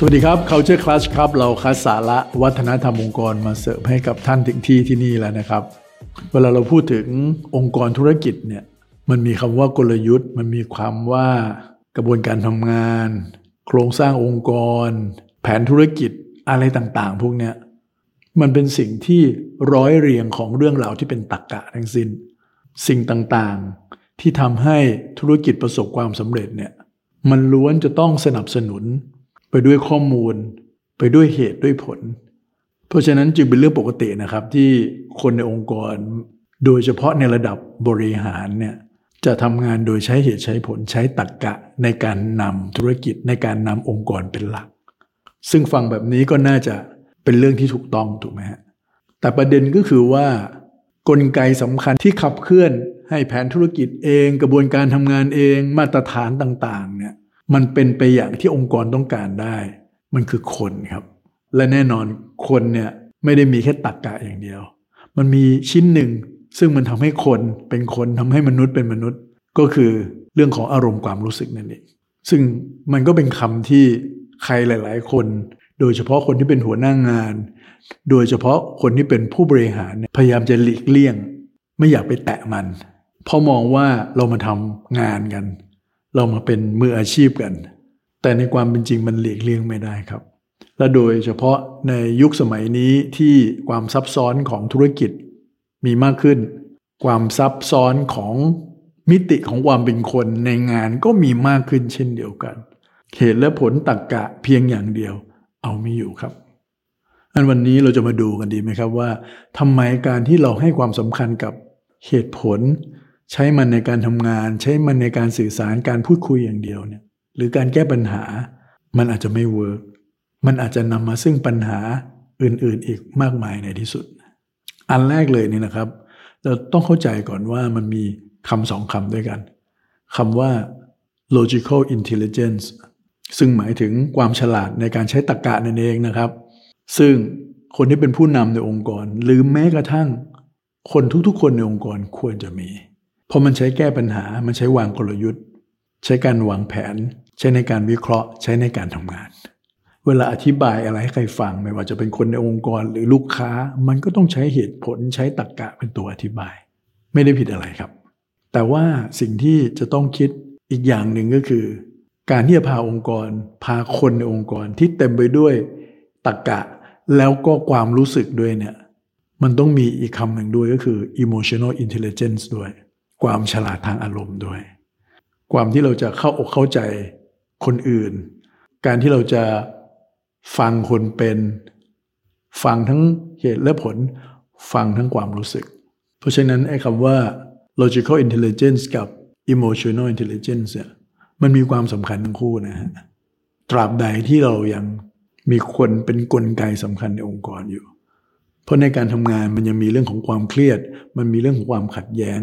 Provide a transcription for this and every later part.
สวัสดีครับ Culture Clash ครับ เราคัดสาระวัฒนธรรมองค์กรมาเสิร์ฟให้กับท่านถึงที่ที่นี่แล้วนะครับ เวลาเราพูดถึงองค์กรธุรกิจเนี่ยมันมีคำว่ากลยุทธ์ มันมีความว่ากระบวนการทำงาน โครงสร้างองค์กร แผนธุรกิจอะไรต่างๆ พวกเนี้ยมันเป็นสิ่งที่ร้อยเรียงของเรื่องราวที่เป็นตรรกกะทั้งสิน้น สิ่งต่างๆที่ทำให้ธุรกิจประสบความสำเร็จเนี่ยมันล้วนจะต้องสนับสนุน ไปด้วยข้อมูล ไปด้วยเหตุด้วยผล เพราะฉะนั้นจึงเป็นเรื่องปกตินะครับ ที่คนในองค์กร โดยเฉพาะในระดับบริหารเนี่ยจะทำงานโดยใช้เหตุใช้ผลใช้ตรรกกะในการนำธุรกิจในการนำองค์กรเป็นหลัก ซึ่งฟังแบบนี้ก็น่าจะเป็นเรื่องที่ถูกต้องถูกไหมฮะแต่ประเด็นก็คือว่ากลไกสำคัญที่ขับเคลื่อนให้แผนธุรกิจเอง กระบวนการทำงานเองมาตรฐานต่างๆเนี่ย มันเป็นไปอย่างที่องค์กรต้องการได้ มันคือคนครับ และแน่นอนคนเนี่ยไม่ได้มีแค่ตักกะอย่างเดียว มันมีชิ้นหนึ่งซึ่งมันทำให้คนเป็นคนทำให้มนุษย์เป็นมนุษย์ ก็คือเรื่องของอารมณ์ความรู้สึกนั่นเองซึ่งมันก็เป็นคำที่ใครหลาย ๆ คน โดยเฉพาะคนที่เป็นหัวหน้างงาน โดยเฉพาะคนที่เป็นผู้บริหารพยายามจะหลีกเลี่ยง ไม่อยากไปแตะมันเพราะมองว่าเรามาทำงานกัน เรามาเป็นมืออาชีพกัน แต่ในความเป็นจริงมันหลีกเลี่ยงไม่ได้ครับ และโดยเฉพาะในยุคสมัยนี้ที่ความซับซ้อนของธุรกิจมีมากขึ้น ความซับซ้อนของมิติของความเป็นคนในงานก็มีมากขึ้นเช่นเดียวกัน เหตุและผลตรรกะเพียงอย่างเดียว เอาไม่อยู่ครับ อันวันนี้เราจะมาดูกันดีไหมครับว่าทำไมการที่เราให้ความสำคัญกับเหตุผล ใช้มันในการทำงาน ใช้มันในการสื่อสารการพูดคุยอย่างเดียวเนี่ยหรือการแก้ปัญหามันอาจจะไม่ work มันอาจจะนำมาซึ่งปัญหาอื่นๆอีกมากมายในที่สุด อันแรกเลยนี่นะครับ เราต้องเข้าใจก่อนว่ามันมีคำสองคำด้วยกันคำว่า logical intelligence ซึ่งหมายถึงความฉลาดในการใช้ตรรกะนั่นเองนะครับ ซึ่งคนที่เป็นผู้นำในองค์กร หรือแม้กระทั่ง คนทุกๆ คนในองค์กรควรจะมี พราะมันใช้แก้ปัญหา มันใช้วางกลยุทธ์ ใช้การวางแผน ใช้ในการวิเคราะห์ ใช้ในการทำงาน เวลาอธิบายอะไรให้ใครฟัง ไม่ว่าจะเป็นคนในองค์กรหรือลูกค้า มันก็ต้องใช้เหตุผลใช้ตรรกกะเป็นตัวอธิบาย ไม่ได้ผิดอะไรครับ แต่ว่าสิ่งที่จะต้องคิดอีกอย่างหนึ่งก็คือ การที่จะพาองค์กร พาคนในองค์กรที่เต็มไปด้วยตรรกกะ แล้วก็ความรู้สึกด้วยเนี่ยมันต้องมีอีกคำหนึ่งด้วยก็คือ emotional intelligence ด้วย ความฉลาดทางอารมณ์ด้วย ความที่เราจะเข้าอกเข้าใจคนอื่น การที่เราจะฟังคนเป็นฟังทั้งเหตุและผล ฟังทั้งความรู้สึก เพราะฉะนั้นไอ้คำว่า logical intelligence กับ emotional intelligence เนี่ยมันมีความสำคัญทั้งคู่นะฮะตราบใดที่เรายังมีคนเป็นนกลไกสำคัญในองค์กรอยู่ เพราะในการทำงานมันยังมีเรื่องของความเครียด มันมีเรื่องของความขัดแย้ง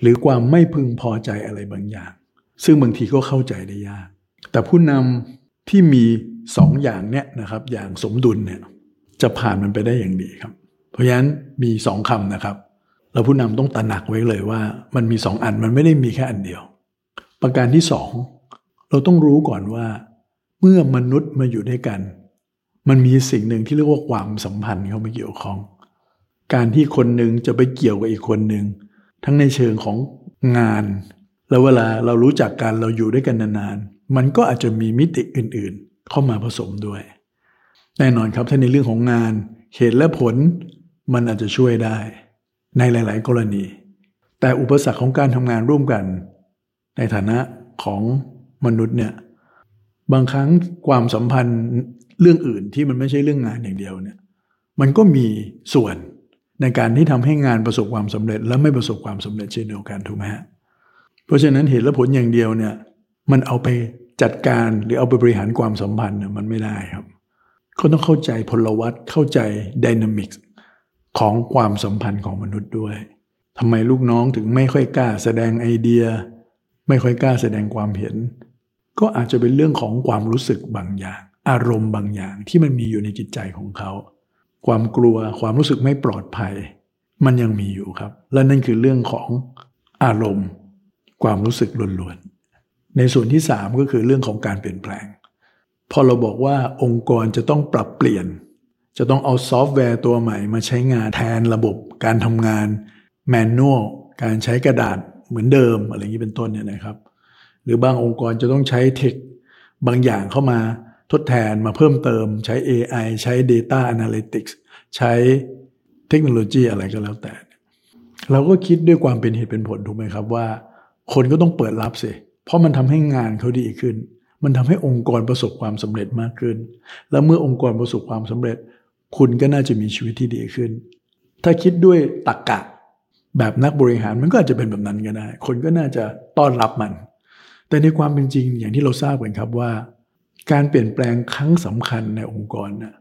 หรือความไม่พึงพอใจอะไรบางอย่าง ซึ่งบางทีก็เข้าใจได้ยาก แต่ผู้นำที่มีสองอย่างเนี้ยนะครับ อย่างสมดุลเนี่ยจะผ่านมันไปได้อย่างดีครับ เพราะฉะนั้นมีสองคำนะครับเราผู้นำต้องตระหนักไว้เลยว่า มันมีสองอันมันไม่ได้มีแค่อันเดียว ประการที่สองเราต้องรู้ก่อนว่า เมื่อมนุษย์มาอยู่ด้วยกัน มันมีสิ่งหนึ่งที่เรียกว่าความสัมพันธ์เข้ามาเกี่ยวข้อง การที่คนหนึ่งจะไปเกี่ยวกับอีกคนหนึ่ง ทั้งในเชิงของงาน แล้วเวลาเรารู้จักกันเราอยู่ด้วยกันนานๆ มันก็อาจจะมีมิติอื่นๆ เข้ามาผสมด้วย แน่นอนครับถ้าในเรื่องของงานเหตุและผลมันอาจจะช่วยได้ ในหลาย ๆ กรณี แต่อุปสรรคของการทำงานร่วมกัน ในฐานะของมนุษย์เนี่ยบางครั้งความสัมพันธ์เรื่องอื่นที่มันไม่ใช่เรื่องงานอย่างเดียวเนี่ยมันก็มีส่วน ในการที่ทำให้งานประสบความสำเร็จ และไม่ประสบความสำเร็จเช่นเดียวกันถูกไหมฮะเพราะฉะนั้นเหตุและผลอย่างเดียวเนี่ยมันเอาไปจัดการหรือเอาไปบริหารความสัมพันธ์เนี่ยมันไม่ได้ครับเขาต้องเข้าใจพลวัตเข้าใจดินามิกของความสัมพันธ์ของมนุษย์ด้วยทำไมลูกน้องถึงไม่ค่อยกล้าแสดงไอเดีย ไม่ค่อยกล้าแสดงความเห็น ก็อาจจะเป็นเรื่องของความรู้สึกบางอย่าง อารมณ์บางอย่างที่มันมีอยู่ในจิตใจของเขา ความกลัวความรู้สึกไม่ปลอดภัย มันยังมีอยู่ครับ และนั่นคือเรื่องของอารมณ์ ความรู้สึกล้วนๆในส่วนที่สามก็คือเรื่องของการเปลี่ยนแปลง พอเราบอกว่าองค์กรจะต้องปรับเปลี่ยน จะต้องเอาซอฟต์แวร์ตัวใหม่มาใช้งานแทนระบบการทำงานแมนนวลการใช้กระดาษเหมือนเดิมอะไรอย่างนี้เป็นต้นเนี่ยนะครับ หรือบางองค์กรจะต้องใช้เทคบางอย่างเข้ามา ทดแทนมาเพิ่มเติมใช้ AI ใช้ Data Analytics ใช้เทคโนโลยีอะไรก็แล้วแต่ เราก็คิดด้วยความเป็นเหตุเป็นผลถูกไหมครับว่า คนก็ต้องเปิดรับสิ เพราะมันทำให้งานเขาดีขึ้น มันทำให้องค์กรประสบความสำเร็จมากขึ้น แล้วเมื่อองค์กรประสบความสำเร็จ คุณก็น่าจะมีชีวิตที่ดีขึ้น ถ้าคิดด้วยตรรกกะแบบนักบริหารมันก็อาจจะเป็นแบบนั้นก็ได้ คนก็น่าจะต้อนรับมัน แต่ในความเป็นจริงอย่างที่เราทราบกันครับว่า การเปลี่ยนแปลงครั้งสำคัญในองค์กรนะ่ะ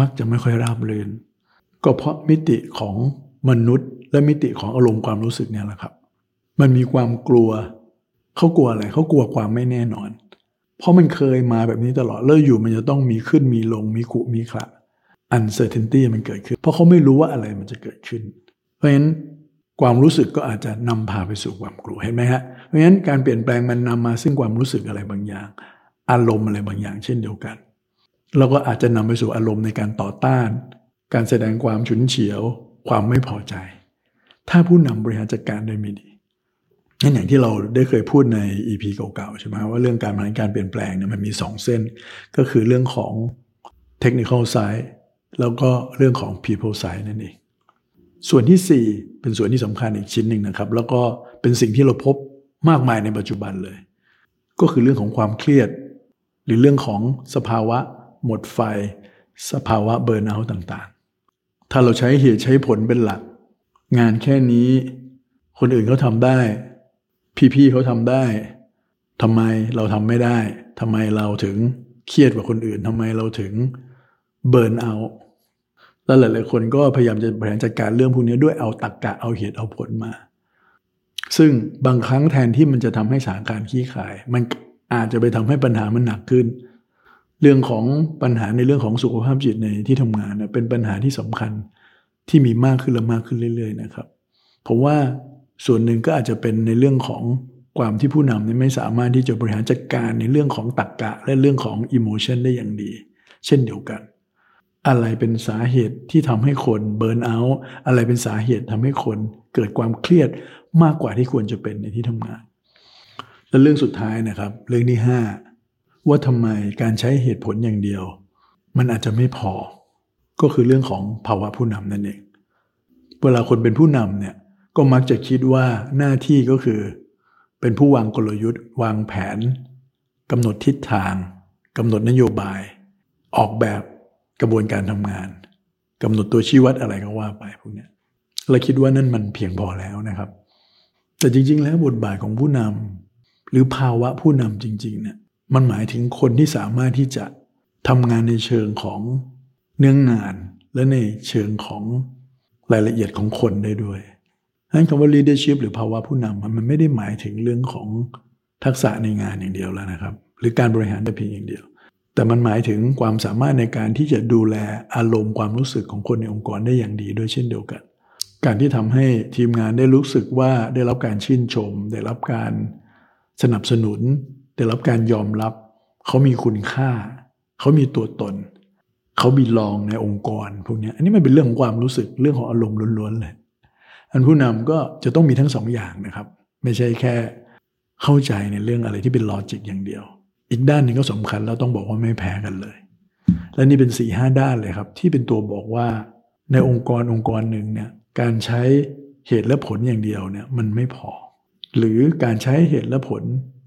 มักจะไม่ค่อยราบรื่น ก็เพราะมิติของมนุษย์ และมิติของอารมณ์ความรู้สึกเนี่ยแหละครับ มันมีความกลัวเขากลัวอะไรเขากลัวความไม่แน่นอน เพราะมันเคยมาแบบนี้ตลอดแล้วอยู่มันจะต้องมีขึ้นมีลงมีขุมีขละ uncertainty มันเกิดขึ้น เพราะเขาไม่รู้ว่าอะไรมันจะเกิดขึ้น เพราะฉะนั้นความรู้สึกก็อาจจะนำพาไปสู่ความกลัวเห็นไหมฮะเพราะฉะนั้นการเปลี่ยนแปลงมันนำมาซึ่งความรู้สึกอะไรบางอย่าง อารมณ์อะไรบางอย่างเช่นเดียวกันแล้วก็อาจจะนำไปสู่อารมณ์ในการต่อต้าน การแสดงความฉุนเฉียว ความไม่พอใจ ถ้าผู้นำบริหารจัดการได้ไม่ดีนั่นอย่างที่เราได้เคยพูดใน EP เก่าๆใช่ไหมว่าเรื่องการบริหารการเปลี่ยนแปลงเนี่ยมันมี 2 เส้น ก็คือเรื่องของ technical side แล้วก็เรื่องของ people side นั่นเองส่วนที่ 4 เป็นส่วนที่สำคัญอีกชิ้นหนึ่งนะครับ แล้วก็เป็นสิ่งที่เราพบมากมายในปัจจุบันเลย ก็คือเรื่องของความเครียด หรือเรื่องของสภาวะหมดไฟ สภาวะเบิร์นเอาท์ต่างๆ ถ้าเราใช้เหตุใช้ผลเป็นหลัก งานแค่นี้ คนอื่นเขาทำได้ พี่ๆเขาทำได้ทำไมเราทำไม่ได้ทำไมเราถึงเครียดกว่าคนอื่นทำไมเราถึงเบิร์นเอาท์แล้วหลายๆคนก็พยายามจะบริหารจัดการเรื่องพวกนี้ด้วยเอาตักกะเอาเหตุเอาผลมา ซึ่งบางครั้งแทนที่มันจะทำให้สถานการณ์ขี้ขาย มัน อาจจะไปทำให้ปัญหามันหนักขึ้น เรื่องของปัญหาในเรื่องของสุขภาพจิตในที่ทำงานเเป็นปัญหาที่สำคัญที่มีมากขึ้นและมากขึ้นเรื่อย ๆ นะครับ ผมว่าส่วนหนึ่งก็อาจจะเป็นในเรื่องของความที่ผู้นำไม่สามารถที่จะบริหารจัดการในเรื่องของตักกะ และเรื่องของอิโมชันได้อย่างดี เช่นเดียวกัน อะไรเป็นสาเหตุที่ทำให้คนเบิร์นเอาท์อะไรเป็นสาเหตุทำให้คนเกิดความเครียดมากกว่าที่ควรจะเป็นในที่ทำงาน และเรื่องสุดท้ายนะครับ เรื่องที่ห้าว่าทำไมการใช้เหตุผลอย่างเดียว มันอาจจะไม่พอ ก็คือเรื่องของภาวะผู้นำนั่นเอง เวลาคนเป็นผู้นำเนี่ยก็มักจะคิดว่าหน้าที่ก็คือ เป็นผู้วางกลยุทธ์ วางแผนกำหนดทิศทางกำหนดนโยบาย ออกแบบกระบวนการทำงานกำหนดตัวชี้วัดอะไรก็ว่าไปพวกนี้เราคิดว่านั่นมันเพียงพอแล้วนะครับ แต่จริง ๆ แล้วบทบาทของผู้นำ หรือภาวะผู้นำจริงๆเนี่ยมันหมายถึงคนที่สามารถที่จะทำงานในเชิงของเนื้องงาน และในเชิงของรายละเอียดของคนได้ด้วยนั้นคำว่า leadership หรือภาวะผู้นำมันไม่ได้หมายถึงเรื่องของทักษะในงานอย่างเดียวแล้วนะครับ หรือการบริหารแต่เพียงอย่างเดียว แต่มันหมายถึงความสามารถในการที่จะดูแลอารมณ์ความรู้สึกของคนในองค์กรได้อย่างดีด้วยเช่นเดียวกัน การที่ทำให้ทีมงานได้รู้สึกว่าได้รับการชื่นชม ได้รับการ สนับสนุน ได้รับการยอมรับ เขามีคุณค่า เขามีตัวตน เขาบีลองในองค์กรพวกนี้อันนี้มันเป็นเรื่องของความรู้สึกเรื่องของอารมณ์ล้วนๆเลยอันผู้นำก็จะต้องมีทั้งสองอย่างนะครับ ไม่ใช่แค่เข้าใจในเรื่องอะไรที่เป็นลอจิกอย่างเดียว อีกด้านหนึ่งก็สำคัญแล้วต้องบอกว่าไม่แพ้กันเลย และนี่เป็นสี่ห้าด้านเลยครับ ที่เป็นตัวบอกว่าในองค์กรองค์กรหนึ่งเนี่ยการใช้เหตุและผลอย่างเดียวเนี่ยมันไม่พอ หรือการใช้เหตุและผล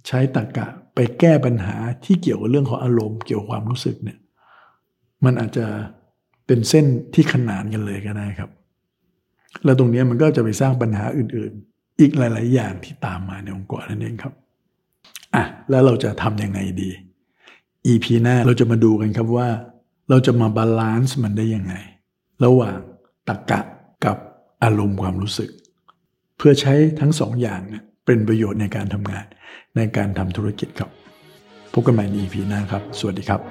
ใช้ตรรกะไปแก้ปัญหาที่เกี่ยวกับเรื่องของอารมณ์เกี่ยวกับความรู้สึกเนี่ยมันอาจจะเป็นเส้นที่ขนานกันเลยก็ได้ครับ แล้วตรงนี้มันก็จะไปสร้างปัญหาอื่นๆ อีกหลาย ๆ อย่างที่ตามมาในองค์กรนั่นเองครับอะแล้วเราจะทำยังไงดี EP หน้าเราจะมาดูกันครับว่า เราจะมาบาลานซ์มันได้ยังไง ระหว่างตรกกะกับอารมณ์ความรู้สึก เพื่อใช้ทั้งสองอย่างเนี่ย เป็นประโยชน์ในการทำงาน ในการทำธุรกิจครับพบกันใหม่ใน EP หน้าครับ สวัสดีครับ